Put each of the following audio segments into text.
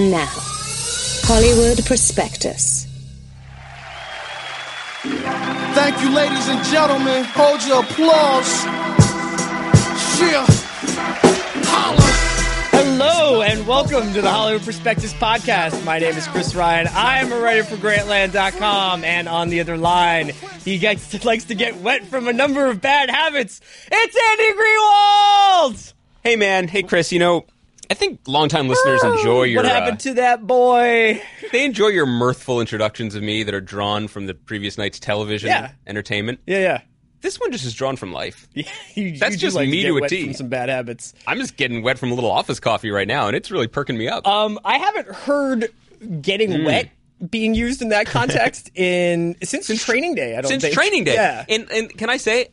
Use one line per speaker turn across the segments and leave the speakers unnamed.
And now, Hollywood Prospectus.
Thank you, ladies and gentlemen. Hold your applause. Yeah. Holla.
Hello and welcome to the Hollywood Prospectus podcast. My name is Chris Ryan. I am a writer for Grantland.com, and on the other line, he gets likes to get wet from a number of bad habits. It's Andy Greenwald.
Hey man, hey Chris, you know, I think longtime listeners enjoy your
What
uh,
happened to that boy?
they enjoy your mirthful introductions of me that are drawn from the previous night's television
Yeah.
entertainment.
Yeah, yeah.
This one just is drawn from life.
You- you
That's
do
just
like
me
get
to a T.
From some bad habits.
I'm just getting wet from a little office coffee right now, and it's really perking me up.
Um, I haven't heard getting
Hmm.
wet being used in that context in since, training day. I don't
Since
think.
training day.
Yeah.
And and can I say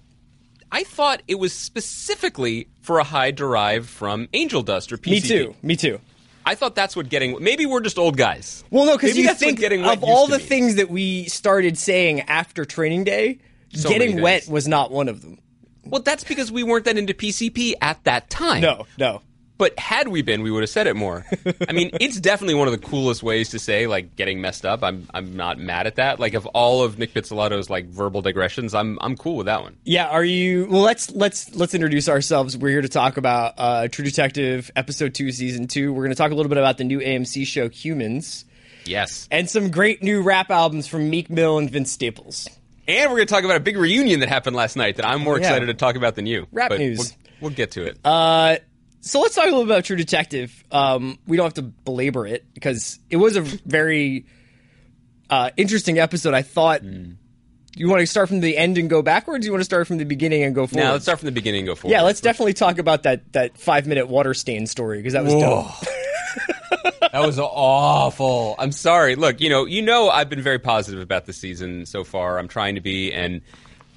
I thought it was specifically for a high derived from angel dust or PCP.
Me too. Me too.
I thought that's what getting. Maybe we're just old guys.
Well, no, because you think
getting wet
of all the
be.
things that we started saying after training day,
So
getting wet was not one of them.
Well, that's because we weren't that into PCP at that time.
No, no.
But had we been, we would have said it more. I mean, it's definitely one of the coolest ways to say like getting messed up. I'm I'm not mad at that. Like of all of Nic Pizzolatto's like verbal digressions, I'm I'm cool with that one.
Yeah, are you? Well, let's let's let's introduce ourselves. We're here to talk about uh, True Detective episode two, season two. We're going to talk a little bit about the new AMC show Humans
Yes.
and some great new rap albums from Meek Mill and Vince Staples.
And we're going to talk about a big reunion that happened last night that I'm more
Yeah.
excited to talk about than you.
Rap
But
news.
We'll, we'll get to it.
Uh, so let's talk a little about True Detective. Um, we don't have to belabor it because it was a very uh, interesting episode. I thought. You want to start from the end and go backwards? You want to start from the beginning and go forward?
now let's start from the beginning and go forward.
Yeah, let's definitely talk about that that five minute water stain story because that was dope.
That was awful. I'm sorry. Look, you know, you know, I've been very positive about the season so far. I'm trying to be, and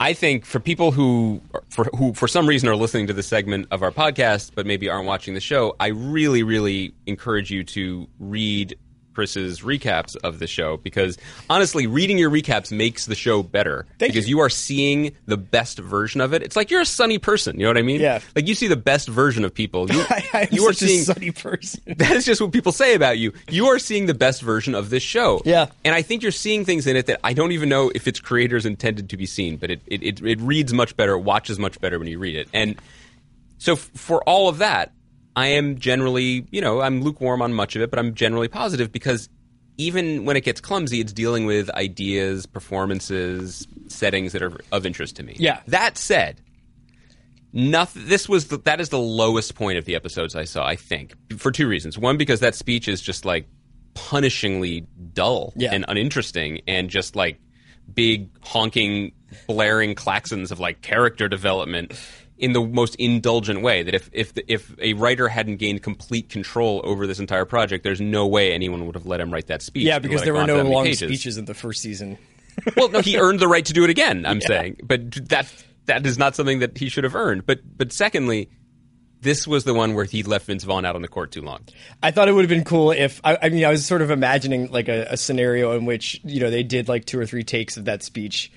I think for people who, for who, for some reason, are listening to this segment of our podcast, but maybe aren't watching the show, I really, really encourage you to read Chris's recaps of the show because honestly, reading your recaps makes the show better
Thank
because
you.
you are seeing the best version of it. It's like you're a sunny person. You know what I mean?
Yeah.
Like you see the best version of people. You, you are seeing
a sunny person.
that is just what people say about you. You are seeing the best version of this show.
Yeah.
And I think you're seeing things in it that I don't even know if its creators intended to be seen, but it, it, it, it reads much better, it watches much better when you read it. And so f- for all of that, I am generally, you know, I'm lukewarm on much of it, but I'm generally positive because even when it gets clumsy, it's dealing with ideas, performances, settings that are of interest to me.
Yeah.
That said, nothing this was the, that is the lowest point of the episodes i saw i think for two reasons one because that speech is just like punishingly dull
Yeah.
and uninteresting and just like big honking blaring claxons of like character development in the most indulgent way that if if the, if a writer hadn't gained complete control over this entire project there's no way anyone would have let him write that speech
Yeah, because there were no long
pages.
speeches in the first season.
well, no, he earned the right to do it again. I'm saying, but that that is not something that he should have earned. But but secondly, this was the one where he left Vince Vaughn out on the court too long.
I thought it would have been cool if I, I mean I was sort of imagining like a, a scenario in which you know they did like two or three takes of that speech,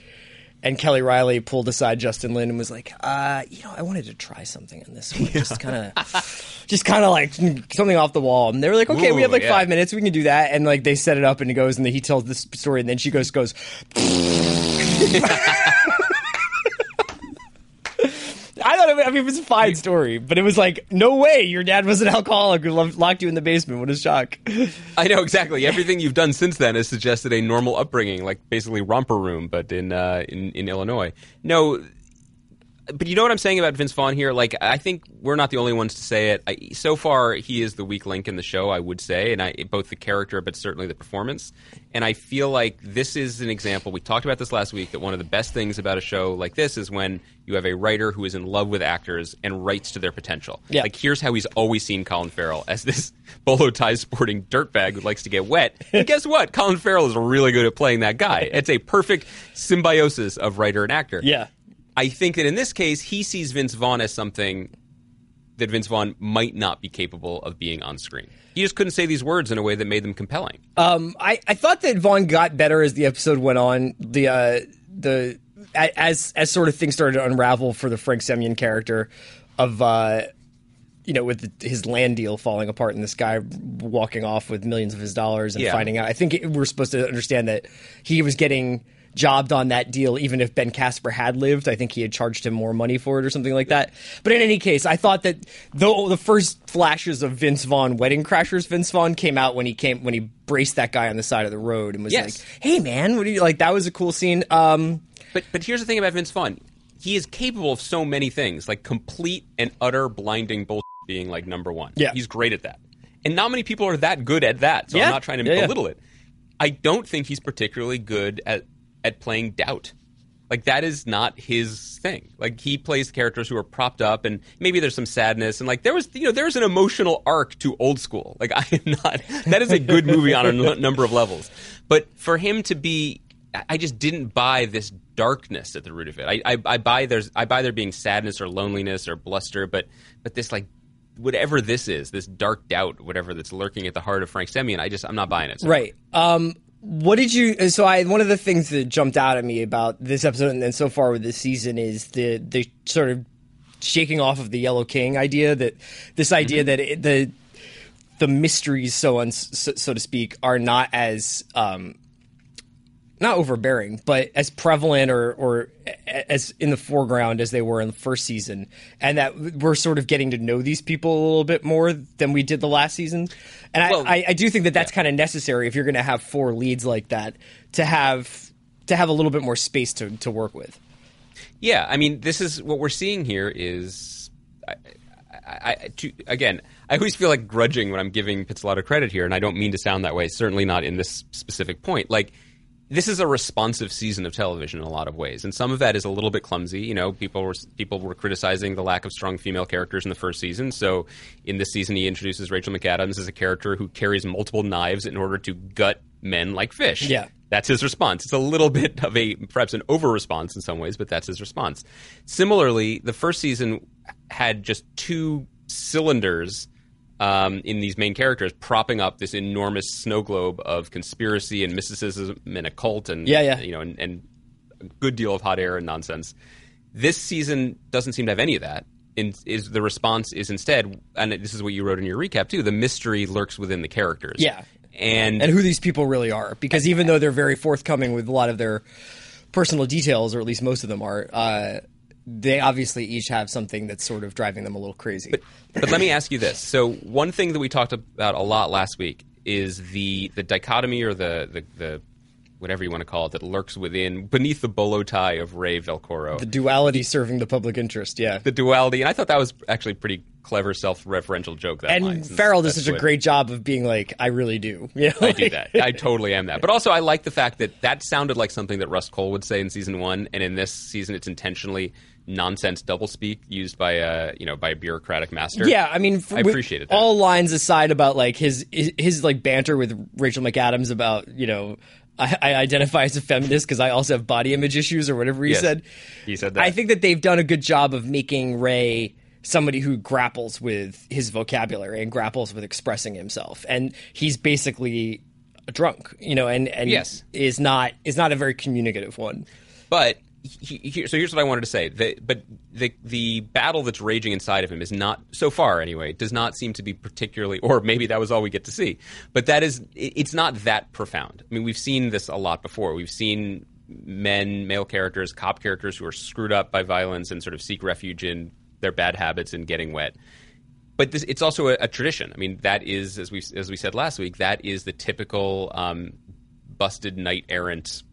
and Kelly Reilly pulled aside Justin Lin and was like, uh, you know, I wanted to try something on this one, just kind of, just kind of like something off the wall. And they were like, okay, we have like
yeah.
five minutes, we can do that. And like they set it up and it goes and then he tells this story and then she goes goes. I thought it, I mean it was a fine story, but it was like no way your dad was an alcoholic who lo- locked you in the basement. What a shock!
I know exactly. Everything you've done since then has suggested a normal upbringing, like basically romper room, but in uh, in in Illinois. No, but you know what I'm saying about Vince Vaughn here? Like, I think we're not the only ones to say it. I, so far, he is the weak link in the show, I would say, and I, both the character, but certainly the performance. And I feel like this is an example. We talked about this last week that one of the best things about a show like this is when you have a writer who is in love with actors and writes to their potential.
Yeah.
Like, here's how he's always seen Colin Farrell as this bolo tie sporting dirtbag who likes to get wet. And guess what? Colin Farrell is really good at playing that guy. It's a perfect symbiosis of writer and actor.
Yeah,
I think that in this case, he sees Vince Vaughn as something that Vince Vaughn might not be capable of being on screen. He just couldn't say these words in a way that made them compelling.
Um, I, I thought that Vaughn got better as the episode went on. The uh, the as as sort of things started to unravel for the Frank Semyon character of uh, you know, with his land deal falling apart and this guy walking off with millions of his dollars and
Yeah.
finding out. I think it, we're supposed to understand that he was getting jobbed on that deal, even if Ben Casper had lived. I think he had charged him more money for it or something like that. But in any case, I thought that though the first flashes of Vince Vaughn Wedding Crashers, Vince Vaughn came out when he came when he braced that guy on the side of the road and was
Yes.
like, "Hey man, what do you like?" That was a cool scene. Um,
But but here's the thing about Vince Vaughn. He is capable of so many things, like complete and utter blinding bullshit being like number one.
Yeah.
He's great at that. And not many people are that good at that. So
Yeah.
I'm not trying to
Yeah, yeah.
belittle it. I don't think he's particularly good at at playing doubt. Like that is not his thing. Like he plays characters who are propped up, and maybe there's some sadness, and like there was, you know, there's an emotional arc to Old School. Like I am not. That is a good movie on a n- number of levels, but for him to be, I- just didn't buy this darkness at the root of it. I, I, I buy there's, I buy there being sadness or loneliness or bluster, but but this like. Whatever this is, this dark doubt, whatever that's lurking at the heart of Frank Semyon, I just I'm not buying it. So
Right. Um, what did you? So I one of the things that jumped out at me about this episode and then so far with this season is the the sort of shaking off of the Yellow King idea that this idea that it, the the mysteries, so on so, so to speak, are not as um, not overbearing, but as prevalent or or as in the foreground as they were in the first season, and that we're sort of getting to know these people a little bit more than we did the last season. And
Well,
I, I, do think that that's kind of necessary if you're going to have four leads like that to have to have a little bit more space to to work with.
Yeah, I mean, this is what we're seeing here is, I, I, I, to, again, I always feel like grudging when I'm giving Pizzolatto credit here, and I don't mean to sound that way. Certainly not in this specific point. Like, this is a responsive season of television in a lot of ways, and some of that is a little bit clumsy. You know, people were people were criticizing the lack of strong female characters in the first season. So, in this season, he introduces Rachel McAdams as a character who carries multiple knives in order to gut men like fish.
Yeah.
That's his response. It's a little bit of a perhaps an over response in some ways, but that's his response. Similarly, the first season had just two cylinders um, in these main characters propping up this enormous snow globe of conspiracy and mysticism and occult and
Yeah, yeah.
you know and, and a good deal of hot air and nonsense. This season doesn't seem to have any of that. In, is the response is instead, and this is what you wrote in your recap too. The mystery lurks within the characters.
Yeah.
and
and who these people really are. Because even though they're very forthcoming with a lot of their personal details, or at least most of them are, uh, they obviously each have something that's sort of driving them a little crazy.
but let me ask you this. So one thing that we talked about a lot last week is the the dichotomy or the the, the whatever you want to call it that lurks within beneath the bolo tie of Ray Velcoro.
the duality serving the public interest, yeah.
The duality, and I thought that was actually a pretty clever self-referential joke. That line,
and
since
Farrell does such a great job of being like, I really do. You know?
I do that. I totally am that. But also, I like the fact that that sounded like something that Rust Cohle would say in season one, and in this season, it's intentionally nonsense doublespeak used by a you know by a bureaucratic master.
Yeah, I mean, f-
I appreciated that.
All lines aside about like his, his his like banter with Rachel McAdams about you know I, I identify as a feminist because I also have body image issues or whatever he
Yes,
said.
he said that.
I think that they've done a good job of making Ray somebody who grapples with his vocabulary and grapples with expressing himself, and he's basically a drunk, you know, and and
Yes.
is not is not a very communicative one.
But he, he, so here's what I wanted to say. The, but the the battle that's raging inside of him is not so far anyway. Does not seem to be particularly, or maybe that was all we get to see. But that is, it- it's not that profound. I mean, we've seen this a lot before. We've seen men, male characters, cop characters who are screwed up by violence and sort of seek refuge in their bad habits and getting wet. But this, it's also a, a tradition. I mean, that is, as we as we said last week, that is the typical um, busted knight errant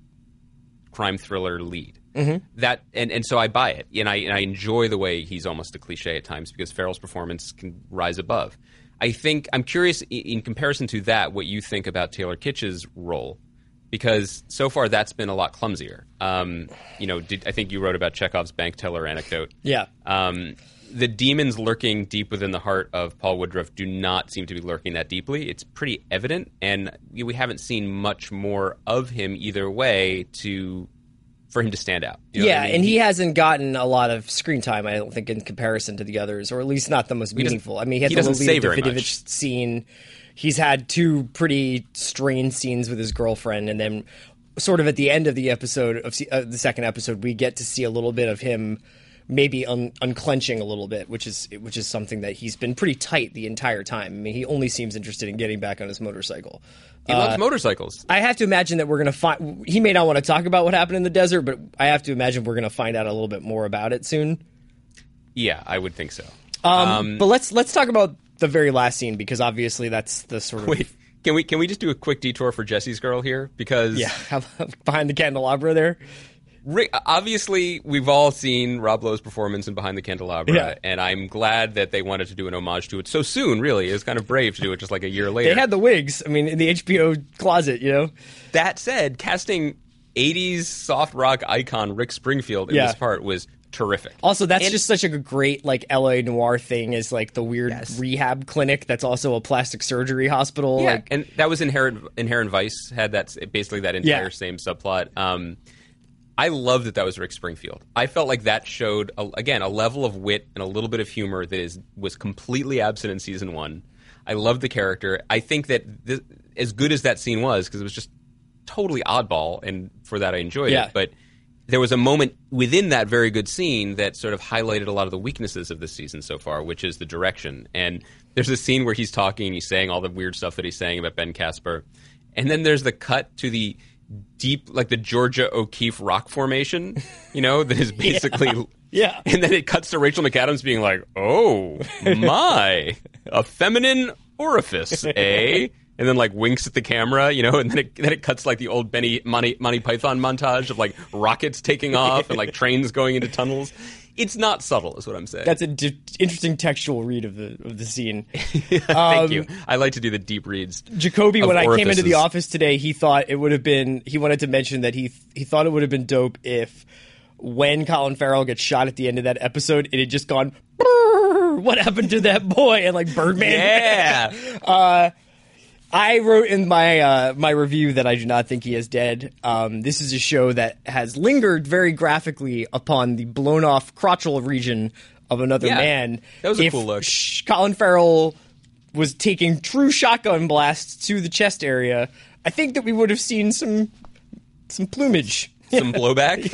crime thriller lead. Mm-hmm. That and, and so I buy it, and I and I enjoy the way he's almost a cliche at times because Farrell's performance can rise above. I think I'm curious in, comparison to that what you think about Taylor Kitsch's role because so far that's been a lot clumsier. Um, you know, did, I think you wrote about Chekhov's bank teller anecdote.
Yeah.
Um, the demons lurking deep within the heart of Paul Woodruff do not seem to be lurking that deeply. It's pretty evident, and we haven't seen much more of him either way to for him to stand out. You know
yeah,
I mean?
and he hasn't gotten a lot of screen time, I don't think, in comparison to the others, or at least not the most meaningful. I mean, he had
he
the Lolita Davidovich
much.
scene. He's had two pretty strained scenes with his girlfriend, and then sort of at the end of the episode of uh, the second episode, we get to see a little bit of him maybe un- unclenching a little bit, which is which is something that he's been pretty tight the entire time. I mean, he only seems interested in getting back on his motorcycle.
He loves motorcycles.
I have to imagine that we're going to find. He may not want to talk about what happened in the desert, but I have to imagine we're going to find out a little bit more about it soon.
Yeah, I would think so.
Um, but let's let's talk about the very last scene because obviously that's the sort of
Wait, can we can we just do a quick detour for Jesse's girl here? Because
yeah behind the candelabra there.
Rick, obviously, we've all seen Rob Lowe's performance in Behind the Candelabra,
Yeah.
and I'm glad that they wanted to do an homage to it so soon. Really, it was kind of brave to do it just like a year later.
They had the wigs. I mean, in the HBO closet, you know.
that said, casting '80s soft rock icon Rick Springfield in
Yeah.
this part was terrific.
Also, that's
And-
just such a great like LA noir thing. Is like the weird
Yes.
rehab clinic that's also a plastic surgery hospital.
Yeah,
Like,
and that was Inherent Inherent Vice had that basically that entire
Yeah.
same subplot. Um, I love that that was Rick Springfield. I felt like that showed a, again a level of wit and a little bit of humor that is was completely absent in season one. I loved the character. I think that this, as good as that scene was, because it was just totally oddball, and for that I enjoyed
Yeah.
it. But there was a moment within that very good scene that sort of highlighted a lot of the weaknesses of this season so far, which is the direction. And there's a scene where he's talking and he's saying all the weird stuff that he's saying about Ben Casper. And then there's the cut to the deep, like the Georgia O'Keeffe rock formation, you know, that is basically.
Yeah.
And then it cuts to Rachel McAdams being like, oh, my, a feminine orifice, eh? And then like winks at the camera, you know, and then it then it cuts like the old Benny Monty, Monty Python montage of like rockets taking off and like trains going into tunnels. It's not subtle, is what I'm saying.
that's an d- interesting textual read of the of the scene.
Thank um, you. I like to do the deep reads.
Jacoby, when I came into the office today, he thought it would have been. He wanted to mention that he he thought it would have been dope if when Colin Farrell gets shot at the end of that episode, it had just gone. What happened to that boy? And like Birdman.
Yeah.
Uh, I wrote in my uh, my review that I do not think he is dead. Um, this is a show that has lingered very graphically upon the blown off crotchal region of another
Yeah,
man.
that was a
if
cool look.
Sh- Colin Farrell was taking true shotgun blasts to the chest area. I think that we would have seen some some plumage.
Some blowback.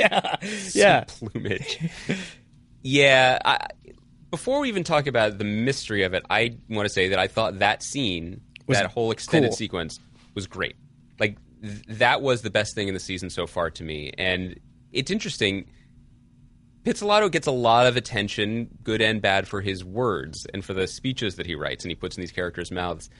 Yeah, Some
plumage. yeah. I, before we even talk about the mystery of it, I want to say that I thought that scene, that whole extended
cool.
sequence, was great. Like th- that was the best thing in the season so far to me, and it's interesting. Pizzolatto gets a lot of attention, good and bad, for his words and for the speeches that he writes and he puts in these characters' mouths.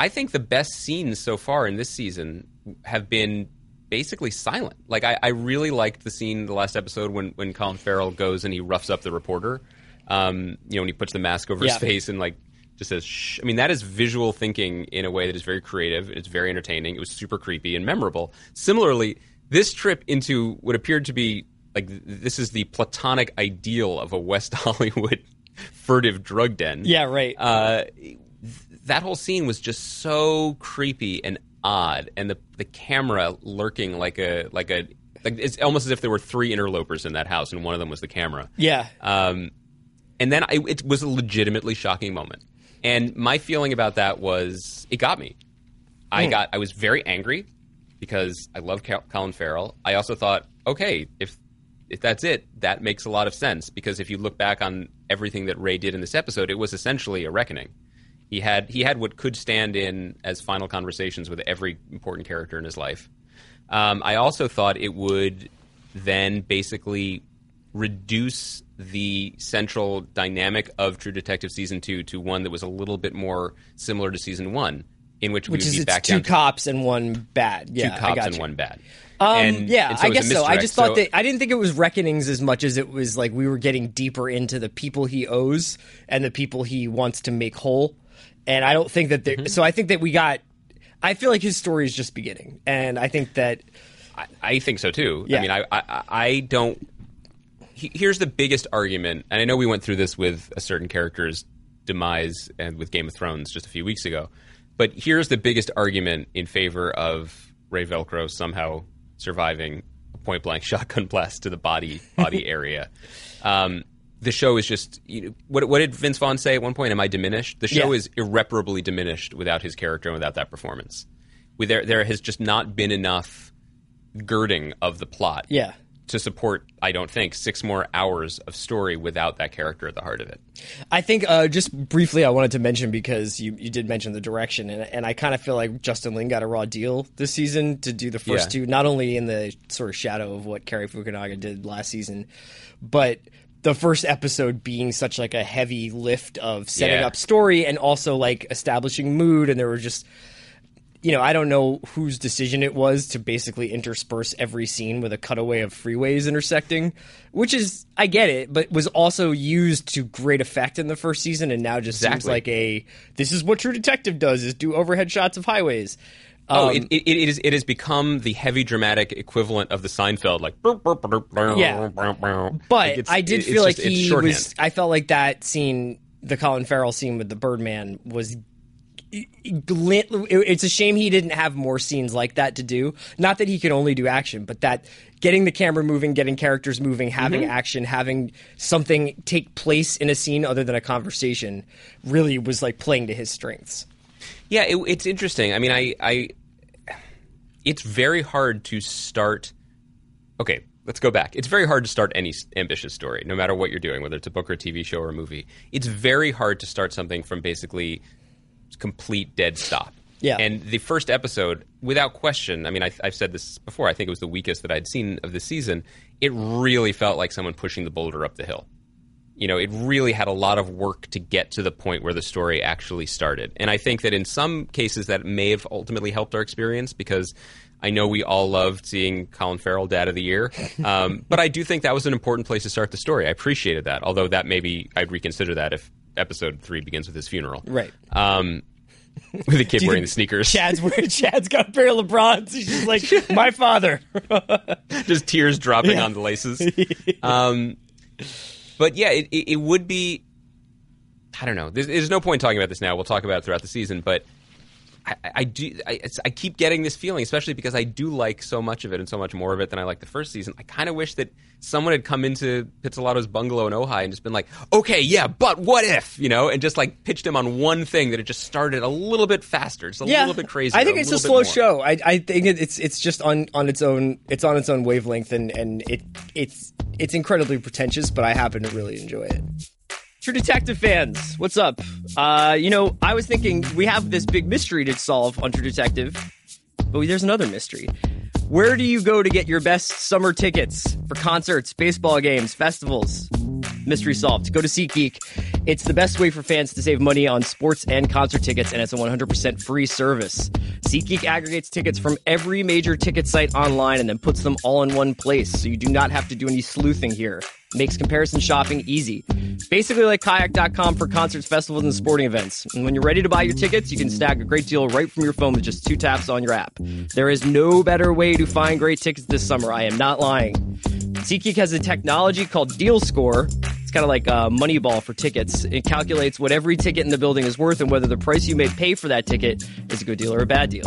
I think the best scenes so far in this season have been basically silent. Like I, I really liked the scene in the last episode when when Colin Farrell goes and he roughs up the reporter. Um, you know, when he puts the mask over
Yeah.
his face and like just says shh. I mean, that is visual thinking in a way that is very creative. It's very entertaining. It was super creepy and memorable. Similarly, this trip into what appeared to be like this is the platonic ideal of a West Hollywood furtive drug den
yeah, right.
uh, th- that whole scene was just so creepy and odd, and the the camera lurking like a like a like it's almost as if there were three interlopers in that house, and one of them was the camera.
yeah,
Um, and then I, it was a legitimately shocking moment, and my feeling about that was it got me. I got I was very angry because I love Colin Farrell. I also thought, okay, if if that's it, that makes a lot of sense because if you look back on everything that Ray did in this episode, it was essentially a reckoning. He had he had what could stand in as final conversations with every important character in his life. Um, I also thought it would then basically reduce the central dynamic of True Detective season two to one that was a little bit more similar to season one, in which,
which
we would
is
be back
two cops and one bad. Yeah,
two
I
cops
got
and one bad.
Um,
And-
yeah,
and so
I
it was a
guess so. I just thought
So-
that I didn't think it was reckonings as much as it was like we were getting deeper into the people he owes and the people he wants to make whole. And I don't think that there.
Mm-hmm.
So I think that we got. I feel like his story is just beginning, and I think that
I, I think so too.
Yeah.
I mean, I, I, I don't. He- Here's the biggest argument, and I know we went through this with a certain character's demise and with Game of Thrones just a few weeks ago, but here's the biggest argument in favor of Ray Velcro somehow surviving a point blank shotgun blast to the body body area. Um, the show is just you know, what, what did Vince Vaughn say at one point? Am I diminished? The show
Yeah.
is irreparably diminished without his character and without that performance. With there, there has just not been enough girding of the plot
yeah,
to support, I don't think, six more hours of story without that character at the heart of it.
I think uh, just briefly, I wanted to mention because you, you did mention the direction, and, and I kind of feel like Justin Lin got a raw deal this season to do the first
Yeah.
two, not only in the sort of shadow of what Cary Fukunaga did last season, but the first episode being such like a heavy lift of setting
Yeah.
up story and also like establishing mood, and there were just you know, I don't know whose decision it was to basically intersperse every scene with a cutaway of freeways intersecting, which is I get it, but was also used to great effect in the first season, and now just seems like a this is what True Detective does is do overhead shots of highways.
Oh,
Um,
it, it, it is. It has become the heavy dramatic equivalent of the Seinfeld, like
Yeah.
But
But I did feel like he was. I felt like that scene, the Colin Farrell scene with the Birdman, was. Glint- It's a shame he didn't have more scenes like that to do. Not that he could only do action, but that getting the camera moving, getting characters moving, having
Mm-hmm.
action, having something take place in a scene other than a conversation, really was like playing to his strengths.
Yeah, it, it's interesting. I mean, I, I, it's very hard to start. Okay, let's go back. It's very hard to start any ambitious story, no matter what you're doing, whether it's a book or a TV show or a movie. It's very hard to start something from basically complete dead stop.
Yeah.
And the first episode, without question, I mean, I, I've said this before. I think it was the weakest that I'd seen of the season. It really felt like someone pushing the boulder up the hill you know, it really had a lot of work to get to the point where the story actually started. And I think that in some cases that may have ultimately helped our experience because I know we all loved seeing Colin Farrell Dad of the Year. Um, but I do think that was an important place to start the story. I appreciated that, although that maybe I'd reconsider that if episode three begins with his funeral.
Right.
Um, with a kid wearing the sneakers.
Chad's wearing Chad's got a pair of LeBrons. He's just like my father.
just tears dropping
Yeah.
on the laces. um, but yeah, it, it, it would be. I don't know. There's, there's no point talking about this now. We'll talk about it throughout the season, but I, I- do. I, it's- I keep getting this feeling, especially because I do like so much of it and so much more of it than I like the first season. I kind of wish that someone had come into Pizzolatto's bungalow in Ojai and just been like, "Okay, yeah, but what if?" You know, and just like pitched him on one thing that it just started a little bit faster, just a little bit crazier.
I think it's a
little
slow
more.
show. I, I think it- it's it's just on, on its own. It's on its own wavelength, and, and it it's it's incredibly pretentious. But I happen to really enjoy it. True Detective fans, what's up? Uh, you know, I was thinking we have this big mystery to solve on True Detective, but there's another mystery. Where do you go to get your best summer tickets for concerts, baseball games, festivals? Mystery solved. Go to SeatGeek. It's the best way for fans to save money on sports and concert tickets, and it's a 100% free service. SeatGeek aggregates tickets from every major ticket site online and then puts them all in one place, so you do not have to do any sleuthing here. Makes comparison shopping easy. Basically like kayak.com for concerts, festivals, and sporting events. And when you're ready to buy your tickets, you can snag a great deal right from your phone with just two taps on your app. There is no better way to find great tickets this summer. I am not lying. SeatGeek has a technology called Deal Score. Kind of like uh, Moneyball for tickets. It calculates what every ticket in the building is worth and whether the price you may pay for that ticket is a good deal or a bad deal.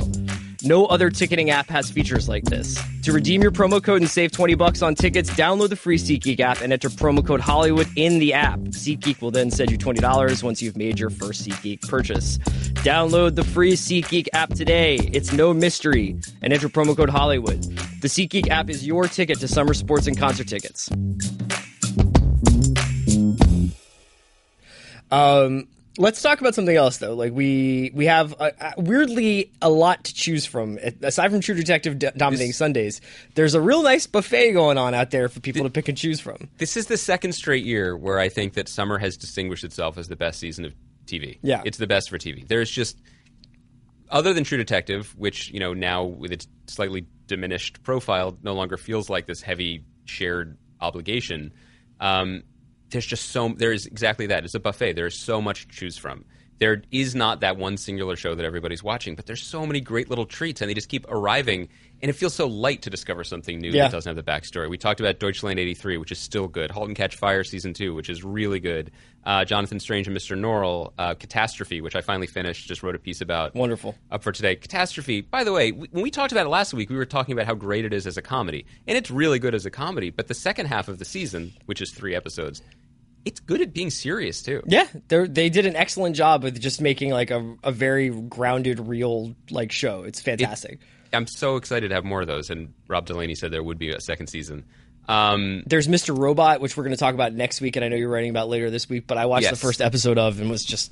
No other ticketing app has features like this. To redeem your promo code and save 20 bucks on tickets, download the free SeatGeek app and enter promo code Hollywood in the app. SeatGeek will then send you $20 once you've made your first SeatGeek purchase. Download the free SeatGeek app today. It's no mystery. And enter promo code Hollywood. The SeatGeek app is your ticket to summer sports and concert tickets. Um, let's talk about something else though. Like we we have uh, uh, weirdly a lot to choose from. Aside from True Detective d- dominating Sundays, there's a real nice buffet going on out there for people to pick and choose from.
This is the second straight year where I think that summer has distinguished itself as the best season of TV.
Yeah.
it's the best for TV. There's just other than True Detective, which you know now with its slightly diminished profile, no longer feels like this heavy shared obligation. Um, there's just so there is exactly that. It's a buffet. There is so much to choose from. There is not that one singular show that everybody's watching, but there's so many great little treats, and they just keep arriving. And it feels so light to discover something new
Yeah.
that doesn't have the backstory. We talked about Deutschland '83, which is still good. *Halt and Catch Fire* season two, which is really good. Uh, Jonathan Strange and Mr. Norrell, uh, *Catastrophe*, which I finally finished. Just wrote a piece about.
Wonderful.
Up for today, *Catastrophe*. By the way, when we talked about it last week, we were talking about how great it is as a comedy, and it's really good as a comedy. But the second half of the season, which is three episodes, it's good at being serious too.
Yeah, they they did an excellent job with just making like a, a very grounded, real like show. It's fantastic.
I'm so excited to have more of those. And Rob Delaney said there would be a second season. Um,
There's Mr. Robot, which we're going to talk about next week, and I know you're writing about later this week. But I watched
Yes.
the first episode of and was just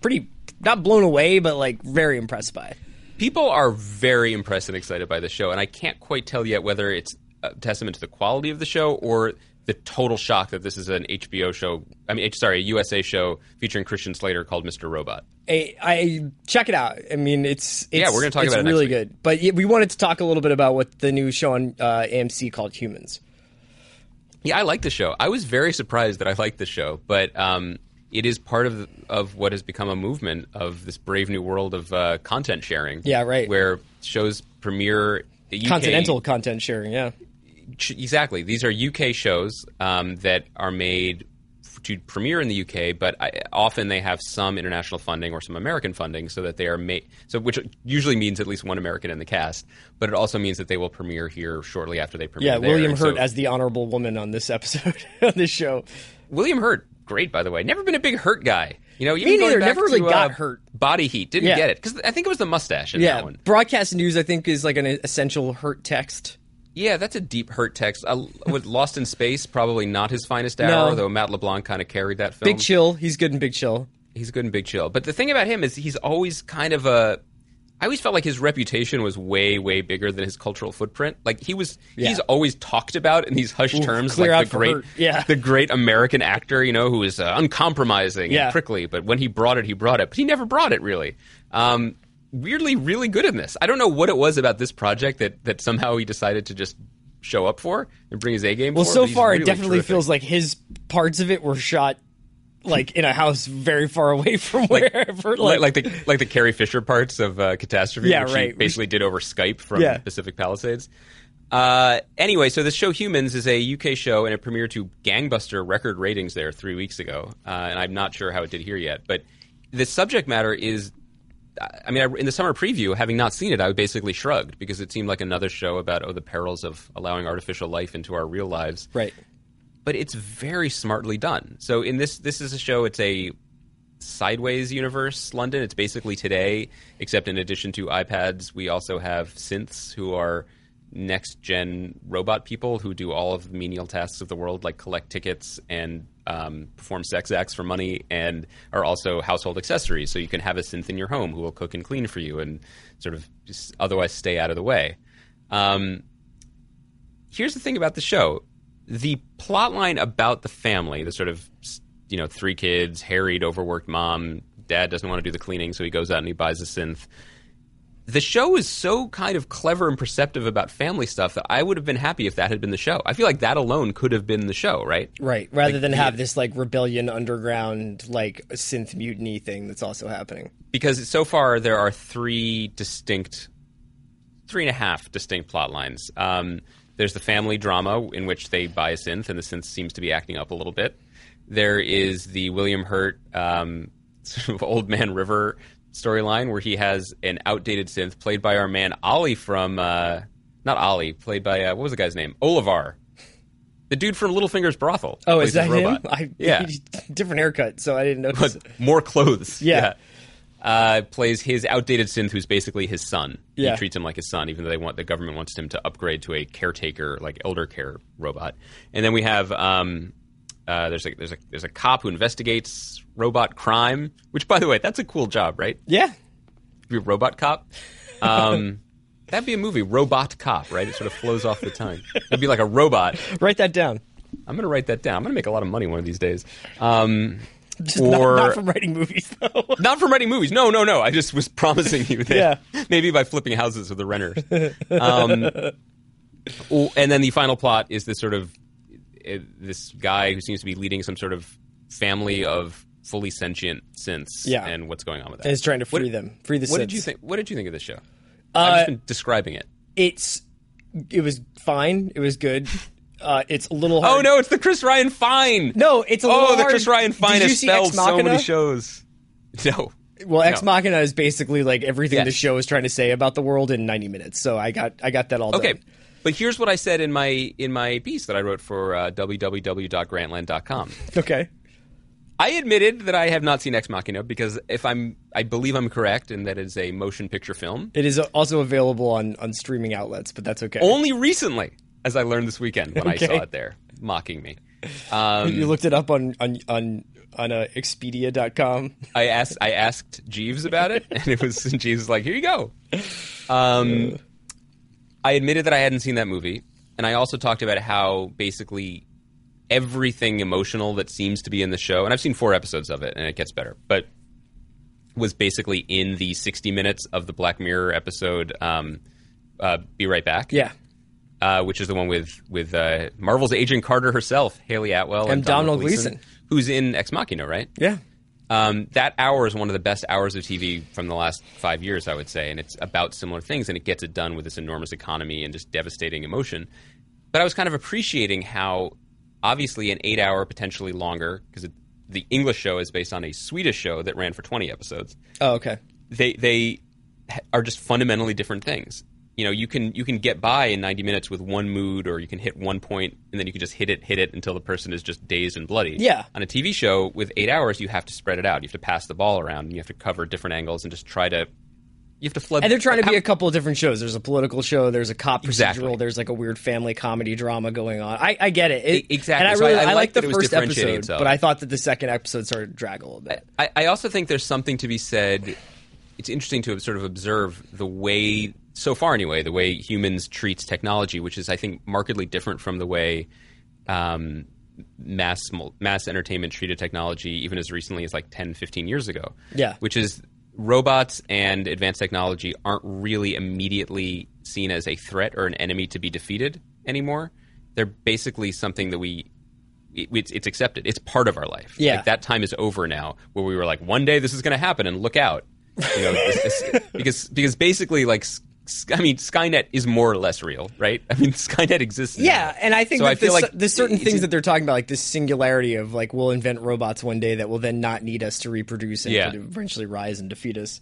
pretty not blown away, but like very impressed by. it.
people are very impressed and excited by the show, and I can't quite tell yet whether it's a testament to the quality of the show or the total shock that this is an HBO show. I mean, sorry, a USA show featuring Christian Slater called Mr. Robot.
I, I check it out. I mean, it's, it's
Yeah, we're gonna talk about it
really good. But yeah, we wanted to talk a little bit about what the new show on uh, AMC called Humans.
Yeah, I like the show. I was very surprised that I liked the show, but um, it is part of of what has become a movement of this brave new world of uh, content sharing.
Yeah, right.
Where shows premiere. UK
Continental content sharing, yeah.
Exactly. These are UK shows um, that are made to premiere in the UK, but I, often they have some international funding or some American funding, so that they are made. So, which usually means at least one American in the cast, but it also means that they will premiere here shortly after they premiere.
Yeah,
there.
William
And
Hurt
so-
as the honorable woman on this episode on this show.
William Hurt, great by the way. Never been a big Hurt guy. You know, even
Me neither. Never really
to,
got
uh,
Hurt.
Body Heat didn't
Yeah.
get it because I think it was the mustache in
Yeah,
that one.
broadcast news I think is like an essential Hurt text.
Yeah, that's a deep Hurt text. Uh, with Lost in Space, probably not his finest hour,
No.
though Matt LeBlanc kind of carried that film.
Big Chill, he's good in Big Chill.
He's good in Big Chill. But the thing about him is he's always kind of a. I always felt like his reputation was way, way bigger than his cultural footprint. Like he was,
Yeah.
he's always talked about in these hushed terms, like the great,
Yeah.
the great American actor, you know, who is uh, uncompromising
Yeah.
and prickly. But when he brought it, he brought it. But he never brought it really. Um, weirdly, really good in this. I don't know what it was about this project that that somehow he decided to just show up for and bring his A game.
Well,
for,
so far
really
it definitely
terrific.
feels like his parts of it were shot like in a house very far away from
Like-
wherever.
like, like the like the Carrie Fisher parts of uh, Catastrophe,
Yeah,
which he
right.
basically did over Skype from
Yeah.
Pacific Palisades. Uh, anyway, so this show Humans is a UK show, and it premiered to gangbuster record ratings there three weeks ago. Uh, and I'm not sure how it did here yet, but the subject matter is. I mean, I, in the summer preview, having not seen it, I basically shrugged because it seemed like another show about oh the perils of allowing artificial life into our real lives
right.
but it's very smartly done. So in this this is a show. It's a sideways universe London. It's basically today, except in addition to iPads, we also have synths who are next gen robot people who do all of the menial tasks of the world, like collect tickets and um, perform sex acts for money, and are also household accessories. So you can have a synth in your home who will cook and clean for you, and sort of just otherwise stay out of the way. Um, here's the thing about the show the plot line about the family the sort of you know three kids harried overworked mom dad doesn't want to do the cleaning so he goes out and he buys a synth the show is so kind of clever and perceptive about family stuff that i would have been happy if that had been the show i feel like that alone could have been the show right
Right. Rather
Like,
than have this like rebellion underground like synth mutiny thing that's also happening.
because so far there are three distinct, three and a half distinct plot lines. Um, there's the family drama in which they buy a synth, and the synth seems to be acting up a little bit. There is the William Hurt um, sort of old man River storyline where he has an outdated synth played by our man Ollie from uh, not Ollie, played by uh, what was the guy's name? Olyvar. The dude from Littlefinger's brothel.
Oh, is that him? I,
yeah,
different haircut, so I didn't notice.
but more clothes.
Yeah.
Uh, plays his outdated synth, who's basically his son.
Yeah.
He treats him like his son, even though they want the government wants him to upgrade to a caretaker, like elder care robot. And then we have um, uh, there's a there's a there's a cop who investigates robot crime. Which, by the way, that's a cool job, right?
yeah.
Be a robot cop. Um, that'd be a movie, Robot Cop, right? It sort of flows off the tongue. It'd be like a robot.
Write that down.
I'm gonna write that down. I'm gonna make a lot of money one of these days. Um,
Just not-
or
not, from writing movies though.
not from writing movies. No, no, no. I just was promising you that
Yeah.
maybe by flipping houses with the renters. Um, oh, and then the final plot is this sort of uh, this guy who seems to be leading some sort of family of fully sentient synths.
Yeah.
and what's going on with that?
and is trying to free
What-
them, free the
What did you think? What did you think of this show?
Uh,
I've just been describing it.
It's it was fine. It was good. Uh, it's a little hard.
Oh no, it's the Chris Ryan Fine.
no, it's a little
Oh, the
hard.
Chris Ryan Fine has spelled so many shows. No.
Well, Ex
No.
Machina is basically like everything the show is trying to say about the world in 90 minutes. So I got I got that all
Okay,
done.
But here's what I said in my in my piece that I wrote for uh, www.grantland.com.
Okay.
I admitted that I have not seen Ex Machina because if I'm, I believe I'm correct in that it's a motion picture film.
It is also available on on streaming outlets, but that's okay.
Only recently, as I learned this weekend when
Okay.
I saw it there, mocking me. Um,
you looked it up on on on on uh, Expedia.com.
I asked I asked Jeeves about it, and it was and Jeeves was like, "Here you go." Um, I admitted that I hadn't seen that movie, and I also talked about how basically everything emotional that seems to be in the show, and I've seen four episodes of it, and it gets better, but was basically in the 60 minutes of the Black Mirror episode. Um, uh, Be right back.
Yeah,
uh, which is the one with with uh, Marvel's Agent Carter herself, Hayley Atwell,
And Domhnall Gleeson.
who's in Ex Machina, right?
yeah.
Um, that hour is one of the best hours of TV from the last five years, I would say, and it's about similar things, and it gets it done with this enormous economy and just devastating emotion. But I was kind of appreciating how, obviously, an eight-hour, potentially longer, because the English show is based on a Swedish show that ran for twenty episodes.
Oh, okay.
They they are just fundamentally different things. You know, you can you can get by in 90 minutes with one mood, or you can hit one point and then you can just hit it, hit it until the person is just dazed and bloody.
Yeah.
On a TV show with eight hours, you have to spread it out. You have to pass the ball around, and you have to cover different angles and just try to. You have to flood.
And they're trying to be a couple of different shows. There's a political show. There's a cop procedural.
Exactly.
There's like a weird family comedy drama going on. I, I get it. It-
exactly.
And I
So
really
I- I
I,
like
the
that it was
first episode,
itself.
but I thought that the second episode started to drag a little bit.
I, I also think there's something to be said. It's interesting to sort of observe the way, so far anyway, the way humans treats technology, which is, I think, markedly different from the way um, mass mass entertainment treated technology, even as recently as like 10, 15 years ago.
Yeah.
Which is robots and advanced technology aren't really immediately seen as a threat or an enemy to be defeated anymore. They're basically something that we it's, it's accepted. It's part of our life.
Yeah.
Like that time is over now, where we were like, one day this is going to happen, and look out, you know, this- this- because because basically, like, I mean, Skynet is more or less real, right? I mean, Skynet exists. now.
Yeah, and I think
So
that
I feel
there's,
like
there's certain things that they're talking about, like this singularity of like we'll invent robots one day that will then not need us to reproduce and
Yeah.
eventually rise and defeat us.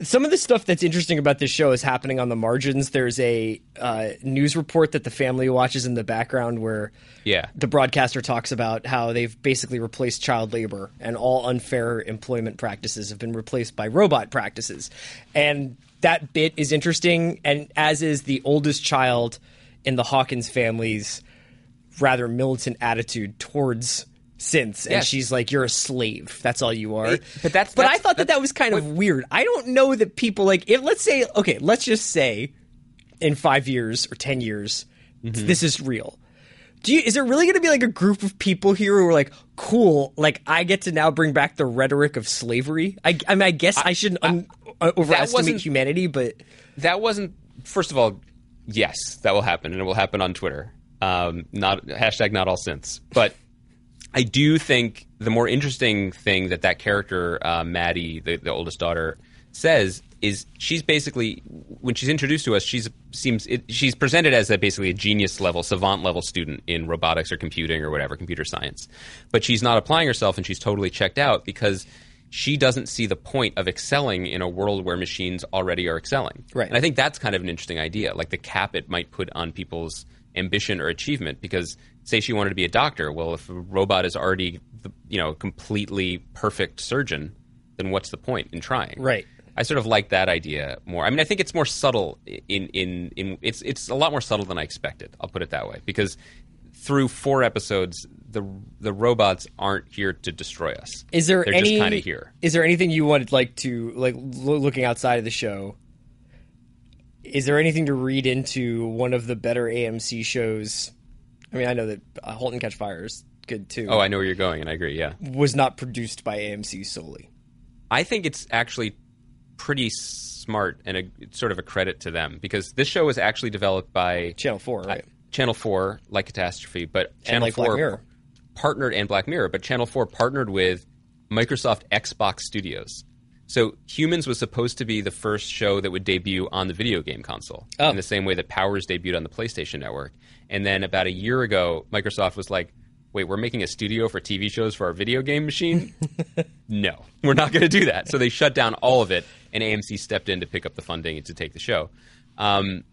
Some of the stuff that's interesting about this show is happening on the margins. There's a uh, news report that the family watches in the background where
Yeah.
the broadcaster talks about how they've basically replaced child labor and all unfair employment practices have been replaced by robot practices. And that bit is interesting, and as is the oldest child in the Hawkins family's rather militant attitude towards synths. And
Yes.
she's like, You're a slave. That's all you are.
but that's-
but I thought that that was kind of weird. I don't know that people like if let's say okay, let's just say in five years or ten years,
Mm-hmm.
this is real. Do you, is there really going to be like a group of people here who are like, cool, like I get to now bring back the rhetoric of slavery? I, I mean, I guess I, shouldn't un, uh, overestimate
wasn't-
humanity, but
that wasn't first of all yes that will happen and it will happen on twitter. Um, not hashtag not all synths. But i do think the more interesting thing that that character uh, maddie the, the oldest daughter says is she's basically when she's introduced to us she's seems it, she's presented as a basically a genius level savant level student in robotics or computing or whatever computer science. But she's not applying herself and she's totally checked out because she doesn't see the point of excelling in a world where machines already are excelling
Right.
and i think that's kind of an interesting idea like the cap it might put on people's ambition or achievement because say she wanted to be a doctor well if a robot is already you know a completely perfect surgeon then what's the point in trying
Right.
I sort of like that idea more. I mean, I think it's more subtle in in in it's it's a lot more subtle than I expected. I'll put it that way because through four episodes, the the robots aren't here to destroy us.
is there
They're
any
just kind of here.
Is there anything you wanted like to like lo- looking outside of the show? Is there anything to read into one of the better AMC shows? I mean, I know that uh, *Halt and Catch Fire* is good too.
Oh, I know where you're going, and I agree. Yeah,
was not produced by AMC solely.
I think it's actually pretty smart and a, sort of a credit to them because this show was actually developed by
Channel Four, right?
Channel Four, like Catastrophe, but Channel
like
Four partnered and Black Mirror, but Channel 4 partnered with Microsoft Xbox Studios. So Humans was supposed to be the first show that would debut on the video game console
Oh.
in the same way that Powers debuted on the PlayStation Network. And then about a year ago, Microsoft was like, "Wait, we're making a studio for TV shows for our video game machine? no, we're not going to do that." So they shut down all of it, and AMC stepped in to pick up the funding and to take the show. Um,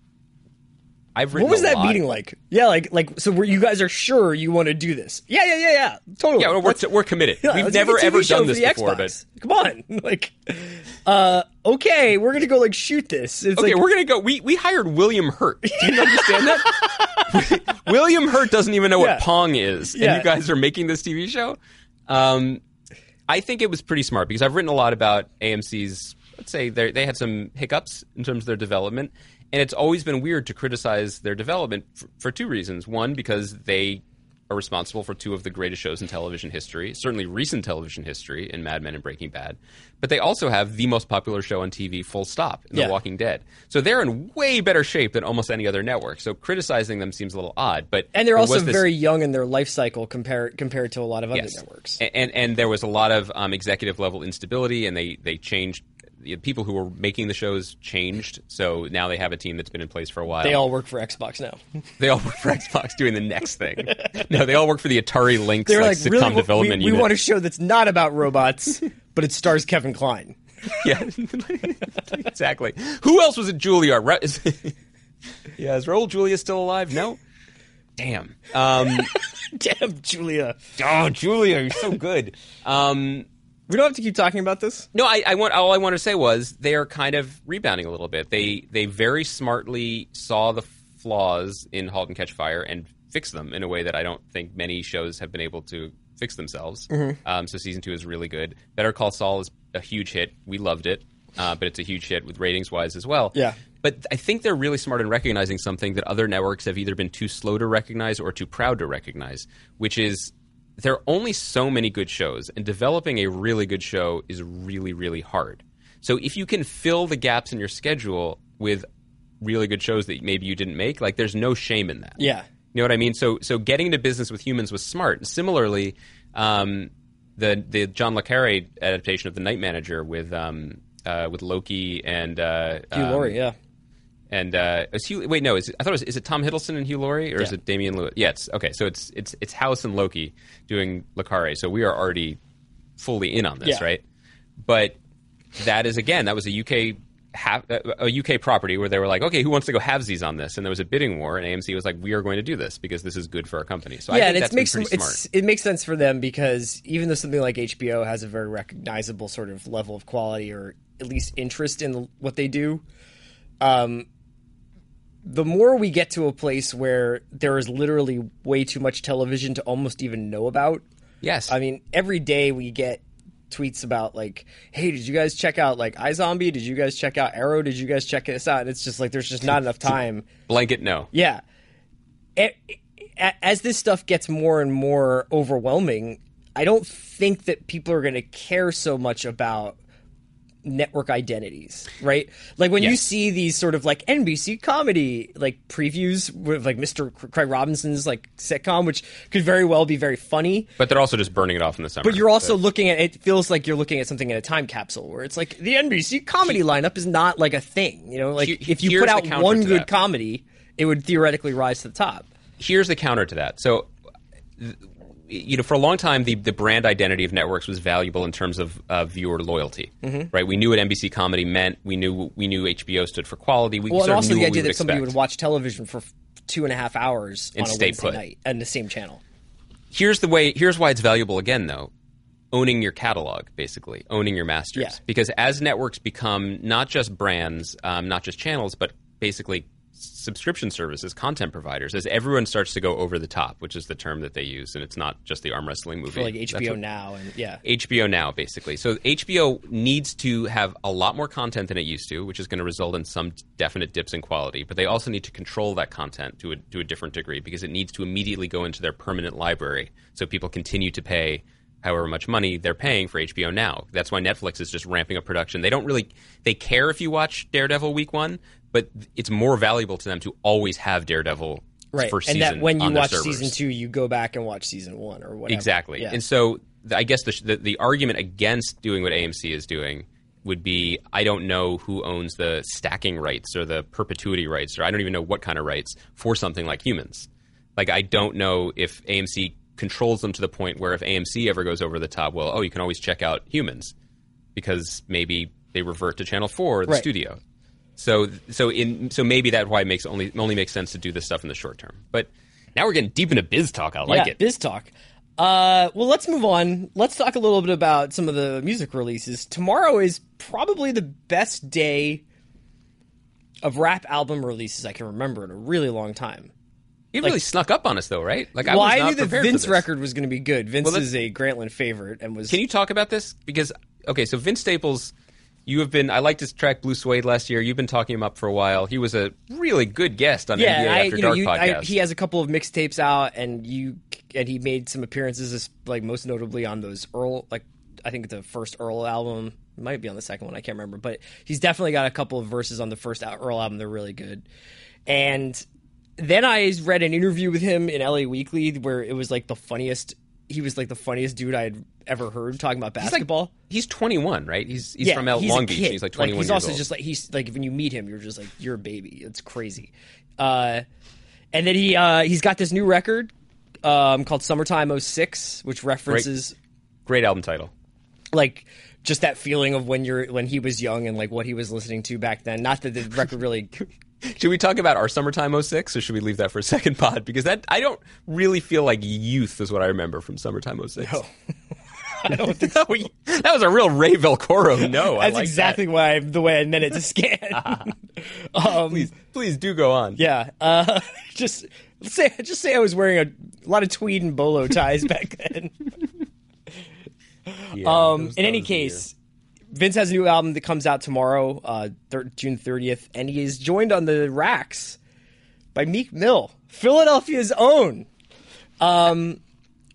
I've written
What was that
lot.
meeting like? Yeah, like like so. Where you guys are sure you want to do this? Yeah, yeah, yeah, yeah. Totally.
Yeah, we're, we're committed.
yeah,
We've never ever done this before, but
come on, like, uh, okay, we're gonna go like shoot this. It's
Okay,
like,
we're gonna go. We we hired William Hurt. Do you understand that? William Hurt doesn't even know
Yeah.
what Pong is, and
Yeah.
you guys are making this TV show. Um, I think it was pretty smart because I've written a lot about AMC's. Let's say they they had some hiccups in terms of their development, and it's always been weird to criticize their development for, for two reasons. One, because they are responsible for two of the greatest shows in television history, certainly recent television history in Mad Men and Breaking Bad. But they also have the most popular show on TV, full stop, in
Yeah.
The Walking Dead. So they're in way better shape than almost any other network. So criticizing them seems a little odd. But
and they're also
this-
very young in their life cycle compared compared to a lot of other
Yes.
networks.
A- And and there was a lot of um, executive level instability, and they they changed. The people who were making the shows changed, so now they have a team that's been in place for a while.
They all work for Xbox now.
They all work for Xbox doing the next thing. No, they all work for the Atari Lynx
They're
like,
like,
sitcom
really,
development
we, we
unit.
want a show that's not about robots, but it stars Kevin Kline.
Yeah, exactly. Who else was at Juilliard? Ra- is- yeah, is Raul Julia still alive? No. Damn. Um,
Damn, Julia.
oh, Julia, you're so good. Um,
We don't have to keep talking about this.
No, I, I want all I want to say was they are kind of rebounding a little bit. They they very smartly saw the flaws in *Halt and Catch Fire* and fixed them in a way that I don't think many shows have been able to fix themselves.
Mm-hmm.
Um, so season two is really good. *Better Call Saul* is a huge hit. We loved it, uh, but it's a huge hit with ratings wise as well.
Yeah.
But I think they're really smart in recognizing something that other networks have either been too slow to recognize or too proud to recognize, which is there are only so many good shows, and developing a really good show is really, really hard. So if you can fill the gaps in your schedule with really good shows that maybe you didn't make, like there's no shame in that.
Yeah.
You know what I mean? So so getting into business with humans was smart. Similarly, um, the the John le Carre adaptation of The Night Manager with um, uh, with Loki and uh,
Hugh
um,
Laurie, yeah.
And uh, is Hugh, wait, no, is it, I thought it was is it Tom Hiddleston and Hugh Laurie, or is it Damian Lewis? Yeah, it's okay. So it's it's it's House and Loki doing le Carre. So we are already fully in on this,
Yeah.
right? But that is again, that was a UK half, a UK property where they were like, okay, who wants to go halvesies on this? And there was a bidding war, and AMC was like, we are going to do this because this is good for our company. So I
yeah,
think
and it makes
been pretty smart.
it makes sense for them because even though something like HBO has a very recognizable sort of level of quality or at least interest in what they do, um, the more we get to a place where there is literally way too much television to almost even know about.
yes,
I mean, every day we get tweets about like, "Hey, did you guys check out like iZombie? Did you guys check out Arrow? Did you guys check this out?" And it's just like there's just not enough time.
blanket no.
Yeah. A- a- As this stuff gets more and more overwhelming, I don't think that people are going to care so much about network identities, right? Like when you see these sort of like NBC comedy like previews with like Mr. Craig Robinson's like sitcom, which could very well be very funny.
But they're also just burning it off in the summer.
But you're also looking at it feels like you're looking at something in a time capsule where it's like the NBC comedy lineup is not like a thing. You know, like
Here-
if you put out one good
that.
comedy, it would theoretically rise to the top.
here's the counter to that. So, you know, for a long time, the, the brand identity of networks was valuable in terms of uh, viewer loyalty.
Mm-hmm.
Right? We knew what NBC comedy meant. We knew we knew HBO stood for quality. We
Well, and also
knew
the idea that somebody
expect.
would watch television for two and a half hours
And
on a
stay
Wednesday
put.
night and the same channel.
Here's the way. Here's why it's valuable again, though. Owning your catalog, basically owning your masters,
Yeah.
because as networks become not just brands, um, not just channels, but basically subscription services, content providers, as everyone starts to go over the top, which is the term that they use, and it's not just the arm wrestling movie,
For like HBO
what-
now and yeah.
HBO Now, basically. So HBO needs to have a lot more content than it used to, which is going to result in some definite dips in quality. But they also need to control that content to a, to a different degree because it needs to immediately go into their permanent library so people continue to pay however much money they're paying for HBO Now. That's why Netflix is just ramping up production. They don't really they care if you watch Daredevil week 1, but it's more valuable to them to always have Daredevil
Right.
first
and
season
that when you watch
servers.
season two, you go back and watch season one or whatever.
Exactly.
Yeah.
And so I guess the, the the argument against doing what AMC is doing would be I don't know who owns the stacking rights or the perpetuity rights or I don't even know what kind of rights for something like humans. Like I don't know if AMC controls them to the point where if AMC ever goes over the top, well, oh, you can always check out humans because maybe they revert to channel 4 or the
Right.
studio. So so in so maybe that's why it makes only only makes sense to do this stuff in the short term. But now we're getting deep into biz talk. I like
yeah,
it.
Biz talk. Uh, well, let's move on. Let's talk a little bit about some of the music releases. Tomorrow is probably the best day of rap album releases I can remember in a really long time.
It really snuck up on us though, right? Like I
well, I
not
knew that
for
Vince record was going to be good. Vince
Well,
is a Grantland favorite and was.
Can you talk about this? Because okay, so Vince Staples, you have been. I liked his track Blue Suede last year. You've been talking him up for a while. He was a really good guest on
yeah,
NBA
I,
After
you know,
Dark
you, I,
podcast.
he has a couple of mixtapes out, and you and he made some appearances, like most notably on those Earl, like I think the first Earl album It might be on the second one. I can't remember, but he's definitely got a couple of verses on the first Earl album. They're really good, and then I read an interview with him in LA Weekly where it was like the funniest. He was like the funniest dude I had ever heard talking about
He's like-
basketball.
He's 21, right? He's he's
yeah,
from L-
he's
Long Beach. He's like 21
he's
years
also
old.
just like he's like when you meet him, you're just like you're a baby. It's crazy. Uh, and then he uh, he's got this new record um, called Summertime 06, which references
Great album title.
like just that feeling of when you're when he was young and like what he was listening to back then. Not that the record really.
Should we talk about our summertime 06 or should we leave that for a second pod? Because that I don't really feel like youth is what I remember from summertime 06.
No. I don't think so.
that was a real Ray Velcoro. No,
that's
like
exactly
That.
why the way I meant it to scan. um,
Please, please do go on.
Yeah, uh, just say just say I was wearing a, lot of tweed and bolo ties back then.
Yeah,
Um,
those-
in any
those
case, Vince has a new album that comes out tomorrow, uh, thir- June 30th, and he is joined on the racks by Meek Mill, Philadelphia's own. Um,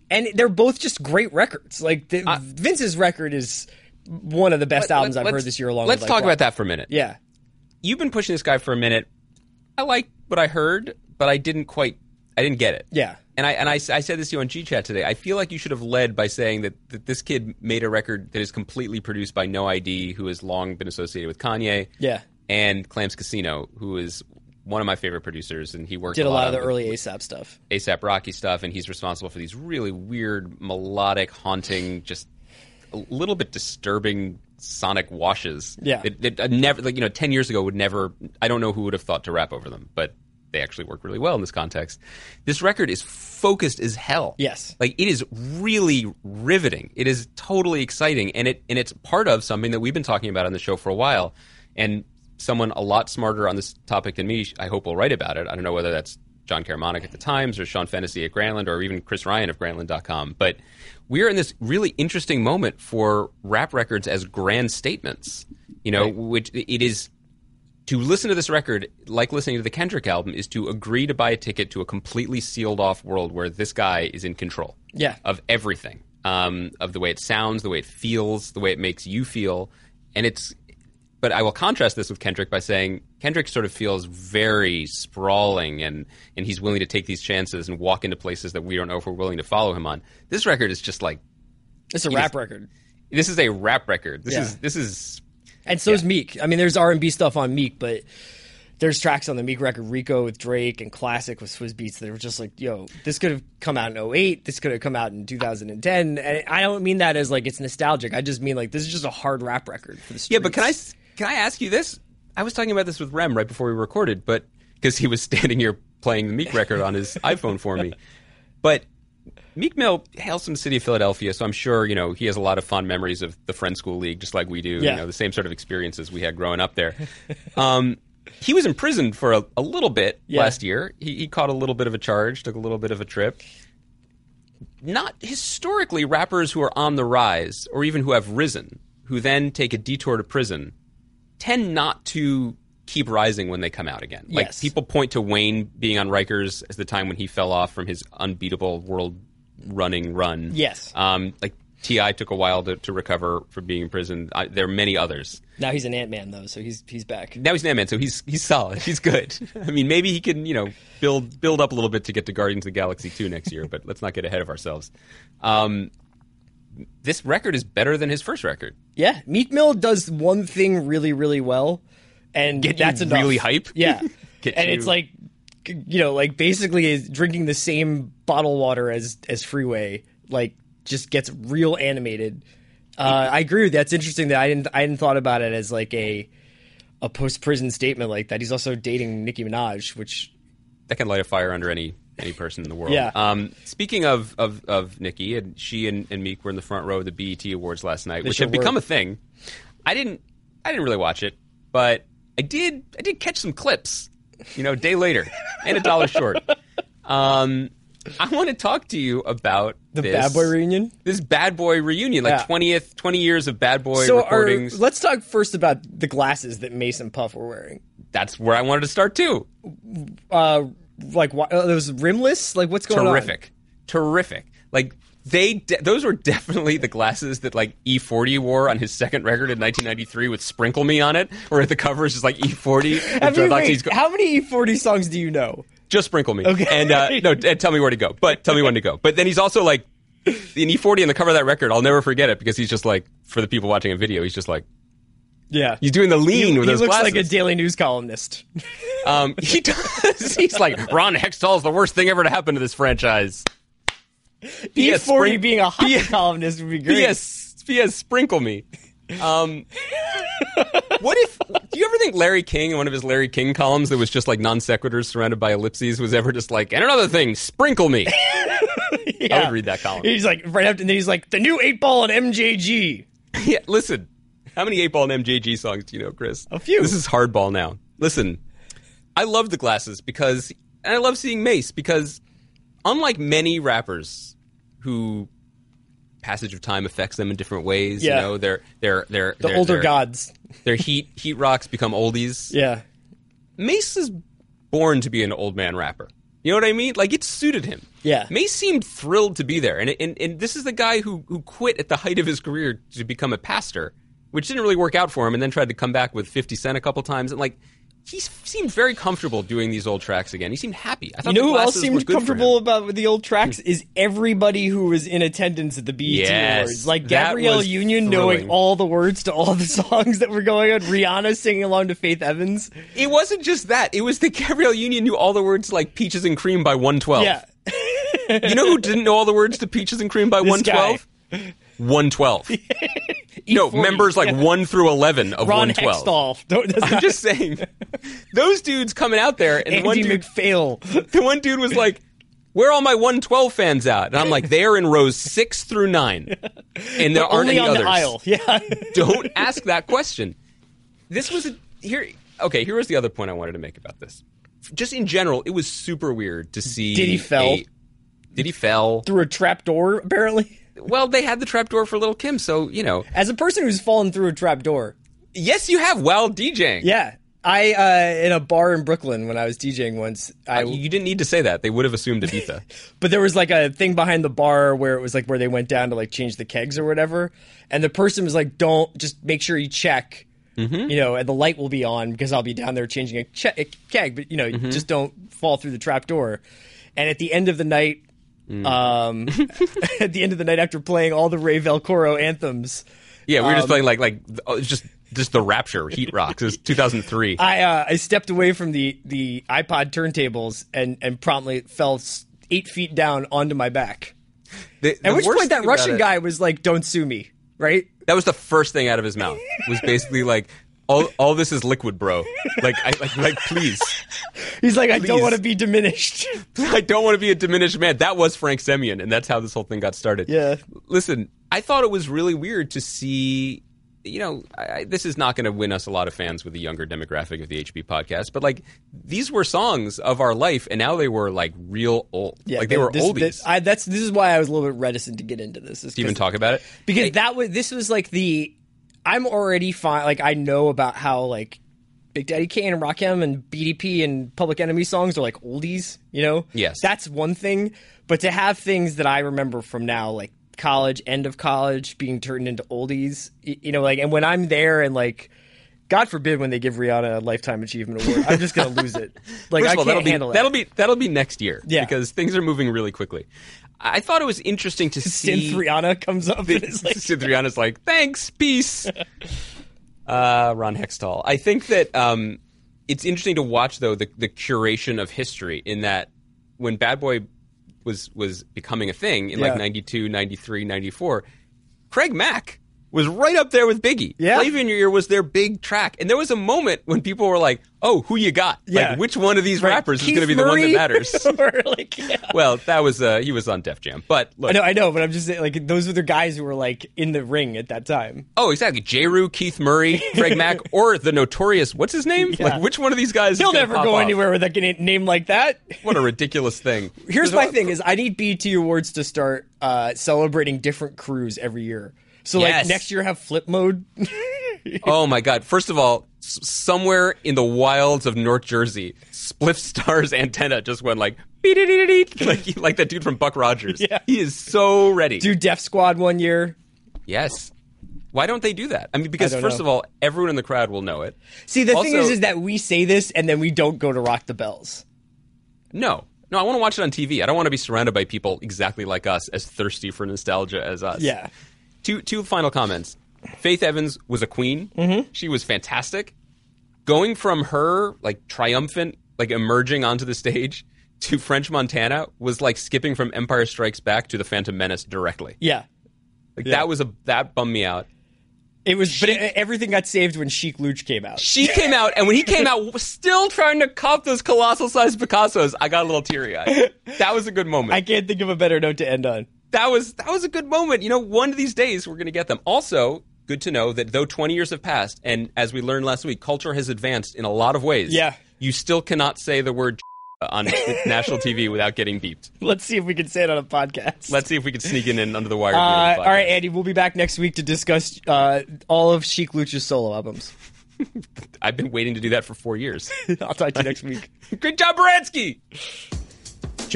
and they're both just great records. Like the, Vince's record is one of the best
Let-
albums
let-
I've heard this year. Along
Let's
with,
talk
like,
about that for a minute.
Yeah,
You've been pushing this guy for a minute. I like what I heard, but I didn't quite. I didn't get it.
yeah.
And I and I, I said this to you on G Chat today. I feel like you should have led by saying that, that this kid made a record that is completely produced by No ID, who has long been associated with Kanye.
Yeah.
And Clams Casino, who is one of my favorite producers, and he worked
Did a lot of the early ASAP stuff.
ASAP Rocky stuff, and he's responsible for these really weird, melodic, haunting, just a little bit disturbing sonic washes.
Yeah.
it, it I never like you know ten years ago would never. I don't know who would have thought to rap over them, but they actually work really well in this context. This record is focused as hell.
Yes.
like it is really riveting. It is totally exciting, and it and it's part of something that we've been talking about on the show for a while, and someone a lot smarter on this topic than me, I hope will write about it. I don't know whether that's Jon Caramanica at the Times or Sean Fennessy at Grantland or even Chris Ryan of Grantland.com. But we're in this really interesting moment for rap records as grand statements. You know, which it is to listen to this record, like listening to the Kendrick album, is to agree to buy a ticket to a completely sealed off world where this guy is in control
Yeah.
of everything, um, of the way it sounds, the way it feels, the way it makes you feel, and it's. But I will contrast this with Kendrick by saying Kendrick sort of feels very sprawling, and and he's willing to take these chances and walk into places that we don't know if we're willing to follow him on. This record is just like
It's a rap
just-
record.
this is a rap record. This
Yeah.
is this is
And so so's Meek. I mean, there's R and B stuff on Meek, but there's tracks on the Meek record, Rico with Drake and Classic with Swizz Beatz that were just like, yo, this could have come out in 08. This could have come out in 2010. And I don't mean that as like it's nostalgic. I just mean like this is just a hard rap record for the streets.
Yeah, but can I can I ask you this? I was talking about this with Rem right before we recorded, but because he was standing here playing the Meek record on his iPhone for me. But Meek Mill hails from the city of Philadelphia, so I'm sure you know he has a lot of fond memories of the Friend School League, just like we do.
Yeah.
You know, the same sort of experiences we had growing up there. um, he was imprisoned for a, a little bit
Yeah.
last year. He, he caught a little bit of a charge, took a little bit of a trip not historically rappers who are on the rise or even who have risen who then take a detour to prison tend not to keep rising when they come out again like
Yes.
people point to wayne being on rikers as the time when he fell off from his unbeatable world running run
Yes.
um, like ti took a while to, to recover from being in prison I, there are many others
now he's an Ant Man though, so he's he's back.
now he's an Ant-Man, so he's he's solid. He's good. I mean, maybe he can you know build build up a little bit to get to Guardians of the Galaxy two next year, but let's not get ahead of ourselves. Um, this record is better than his first record.
Yeah, Meek Mill does one thing really, really well, and
Get
that's enough.
really hype?
Yeah, and
you-
it's like, you know, like basically is drinking the same bottled water as as Freeway. Like, just gets real animated. Uh, I agree with that. It's interesting that I didn't I didn't thought about it as like a a post prison statement like that. He's also dating Nicki Minaj, which
that can light a fire under any any person in the world.
Yeah.
Um, speaking of, of of Nicki, and she and, and Meek were in the front row of the BET Awards last night, which
sure
have become a thing. I didn't I didn't really watch it, but I did I did catch some clips. You know, day later and a dollar short. Um, I want to talk to you about
the
this,
Bad Boy reunion.
This Bad Boy reunion, like
Yeah.
twentieth twenty years of Bad Boy
So our,
recordings.
let's talk first about the glasses that Mason Puff were wearing.
That's where I wanted to start too.
Uh, like why, uh, those rimless. Like what's going on?
terrific, terrific. Like they, de- those were definitely the glasses that like E40 wore on his second record in 1993 with "Sprinkle Me" on it, where the cover is just like E40.
on? I
with
wait,
go-
how many E40 songs do you know?
just sprinkle me.
Okay.
And uh, no, and tell me where to go. But tell me when to go. But then he's also like in E40 on the cover of that record. I'll never forget it because he's just like for the people watching a video, he's just like
Yeah,
he's doing the lean
he,
with
he
those
looks
glasses.
like a Daily News columnist.
Um, he does. He's like Ron Hextall is the worst thing ever to happen to this franchise. P.S.
E40
Spring-
being a hockey
P.S.
columnist would be great.
P.S. P.S. Sprinkle me. Um, what if? Do you ever think Larry King, in one of his Larry King columns, that was just like non sequiturs surrounded by ellipses, was ever just like, and another thing, sprinkle me? I would read that column.
He's like right after, and then he's like the new eight ball and MJG.
yeah, listen. How many eight ball and MJG songs do you know, Chris?
A few.
This is hardball now. Listen, I love the glasses because, and I love seeing Mase because, unlike many rappers who passage of time affects them in different ways,
Yeah.
you know, they're they're they're
The
they're,
older
they're-
gods.
Their heat heat rocks become oldies.
Yeah.
Mase is born to be an old man rapper. You know what I mean? Like it suited him.
Yeah.
Mase seemed thrilled to be there, and and, and this is the guy who who quit at the height of his career to become a pastor, which didn't really work out for him, and then tried to come back with Fifty Cent a couple times, and like he seemed very comfortable doing these old tracks again. He seemed happy. I
You know who else seemed comfortable about the old tracks is everybody who was in attendance at the BET
Yes,
Awards. Like Gabrielle Union knowing all the words to all the songs that were going on. Rihanna singing along to Faith Evans.
It wasn't just that; it was that Gabrielle Union knew all the words like "Peaches and Cream" by One Twelve.
Yeah.
You know who didn't know all the words to Peaches and Cream by One Twelve? One Twelve. No,
E40,
members like
yeah.
one through eleven of
Ron
one twelve.
Hextall. Don't-
I'm
not-
just saying, those dudes coming out there, and the one
Andy
dude,
McPhail.
the one dude was like, "Where are all my 112 fans at?" And I'm like, "They are in rows six through nine, and there aren't any
on
others."
the aisle. Yeah.
Don't ask that question. This was a, here. Okay, here was the other point I wanted to make about this. Just in general, it was super weird to see.
Diddy fell.
a- Diddy fell.
Through a trap door, apparently.
Well, they had the trapdoor for Little Kim, so you know.
As a person who's fallen through a trap door.
Yes, you have while DJing.
Yeah. I, uh, in a bar in Brooklyn when I was DJing once, I,
Uh, you didn't need to say that. They would have assumed Ibiza.
but there was like a thing behind the bar where it was like where they went down to like change the kegs or whatever. And the person was like, don't just make sure you check,
Mm-hmm.
you know, and the light will be on because I'll be down there changing a, che- a keg, but you know,
Mm-hmm.
just don't fall through the trap door. And at the end of the night,
Mm.
um, at the end of the night after playing all the Ray Velcoro anthems,
Yeah, we were
Um,
just playing like like oh, just just the Rapture Heat Rocks. It was 2003.
I uh, I stepped away from the the iPod turntables and and promptly fell eight feet down onto my back.
The-
At which point that Russian
it-
guy was like, "Don't sue me," right?
that was the first thing out of his mouth. Was basically like all all this is liquid, bro. Like I like like please.
He's like, "I don't want to be diminished."
I don't want to be a diminished man. That was Frank Semyon, and that's how this whole thing got started.
Yeah.
Listen, I thought it was really weird to see. You know, I, I- this is not going to win us a lot of fans with the younger demographic of the HP podcast, but like these were songs of our life, and now they were like real old. Yeah, like they
th-
were
this,
oldies.
This, I, that's this is why I was a little bit reticent to get into this. is
even talk about it
because that was this was like the I'm already fine. Like I know about how like Big Daddy Kane and Rakim and BDP and Public Enemy songs are like oldies. You know,
Yes.
that's one thing. But to have things that I remember from now, like college, end of college, being turned into oldies, you know, like and when I'm there and like. God forbid when they give Rihanna a lifetime achievement award, I'm just gonna lose it. Like
First
I
all,
can't
that'll be
handle that.
that'll be that'll be next year.
Yeah.
because things are moving really quickly. I thought it was interesting to see.
Synth Rihanna comes up and is like,
like, thanks, peace. uh, Ron Hextall. I think that um, it's interesting to watch though the, the curation of history in that when Bad Boy was was becoming a thing in
Yeah.
like 92, 93, 94, Craig Mack was right up there with Biggie.
Yeah.
Flavor in Your Ear was their big track. And there was a moment when people were like, oh, who you got?
Yeah.
Like, which one of these rappers
Keith
is going to be the one that matters?
like, yeah.
well, that was, uh, he was on Def Jam. But look.
I know, I know, but I'm just saying, like, those were the guys who were like in the ring at that time.
Oh, exactly. Jeru, Keith Murray, Craig Mack, or the notorious, what's his name?
Yeah.
Like, which one of these guys
He'll never go
off?
anywhere with a name like that.
What a ridiculous thing.
Here's
There's
my
a-
thing: is I need BET Awards to start uh, celebrating different crews every year. So like next year have flip mode.
Oh my God! First of all, s- somewhere in the wilds of North Jersey, Spliff Star's antenna just went like like like that dude from Buck Rogers.
Yeah.
He is so ready.
Do Def Squad one year.
Yes. Why don't they do that? I mean, because
don't
first
know.
of all, everyone in the crowd will know it.
See, the thing is, is that we say this and then we don't go to Rock the Bells.
No, no, I want to watch it on TV. I don't want to be surrounded by people exactly like us, as thirsty for nostalgia as us.
Yeah.
Two two final comments. Faith Evans was a queen.
Mm-hmm.
She was fantastic. Going from her like triumphant, like emerging onto the stage to French Montana was like skipping from Empire Strikes Back to the Phantom Menace directly.
Yeah,
Like
Yeah.
that was a that bummed me out.
it was. but it, everything got saved when Chic Luch came out.
She came out, and when he came out, still trying to cop those colossal sized Picassos, I got a little teary eyed. That was a good moment.
I can't think of a better note to end on.
That was that was a good moment. You know, one of these days we're going to get them. Also, good to know that though 20 years have passed, and as we learned last week, culture has advanced in a lot of ways.
Yeah.
you still cannot say the word on national TV without getting beeped.
Let's see if we can say it on a podcast.
Let's see if we can sneak it in under the wire.
Uh, all right. Andy, we'll be back next week to discuss uh, all of Chic Luch's solo albums.
I've been waiting to do that for four years.
I'll talk to you next week.
Good job, Baranski.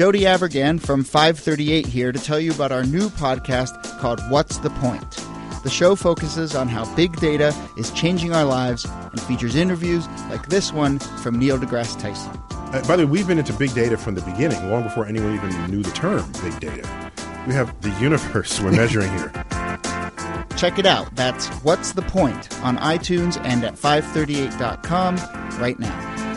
Jody Avirgan from 538 here to tell you about our new podcast called What's the Point? The show focuses on how big data is changing our lives and features interviews like this one from Neil deGrasse Tyson.
Uh, by the way, we've been into big data from the beginning, long before anyone even knew the term big data. We have the universe we're measuring here.
Check it out. That's What's the Point on iTunes and at 538.com right now.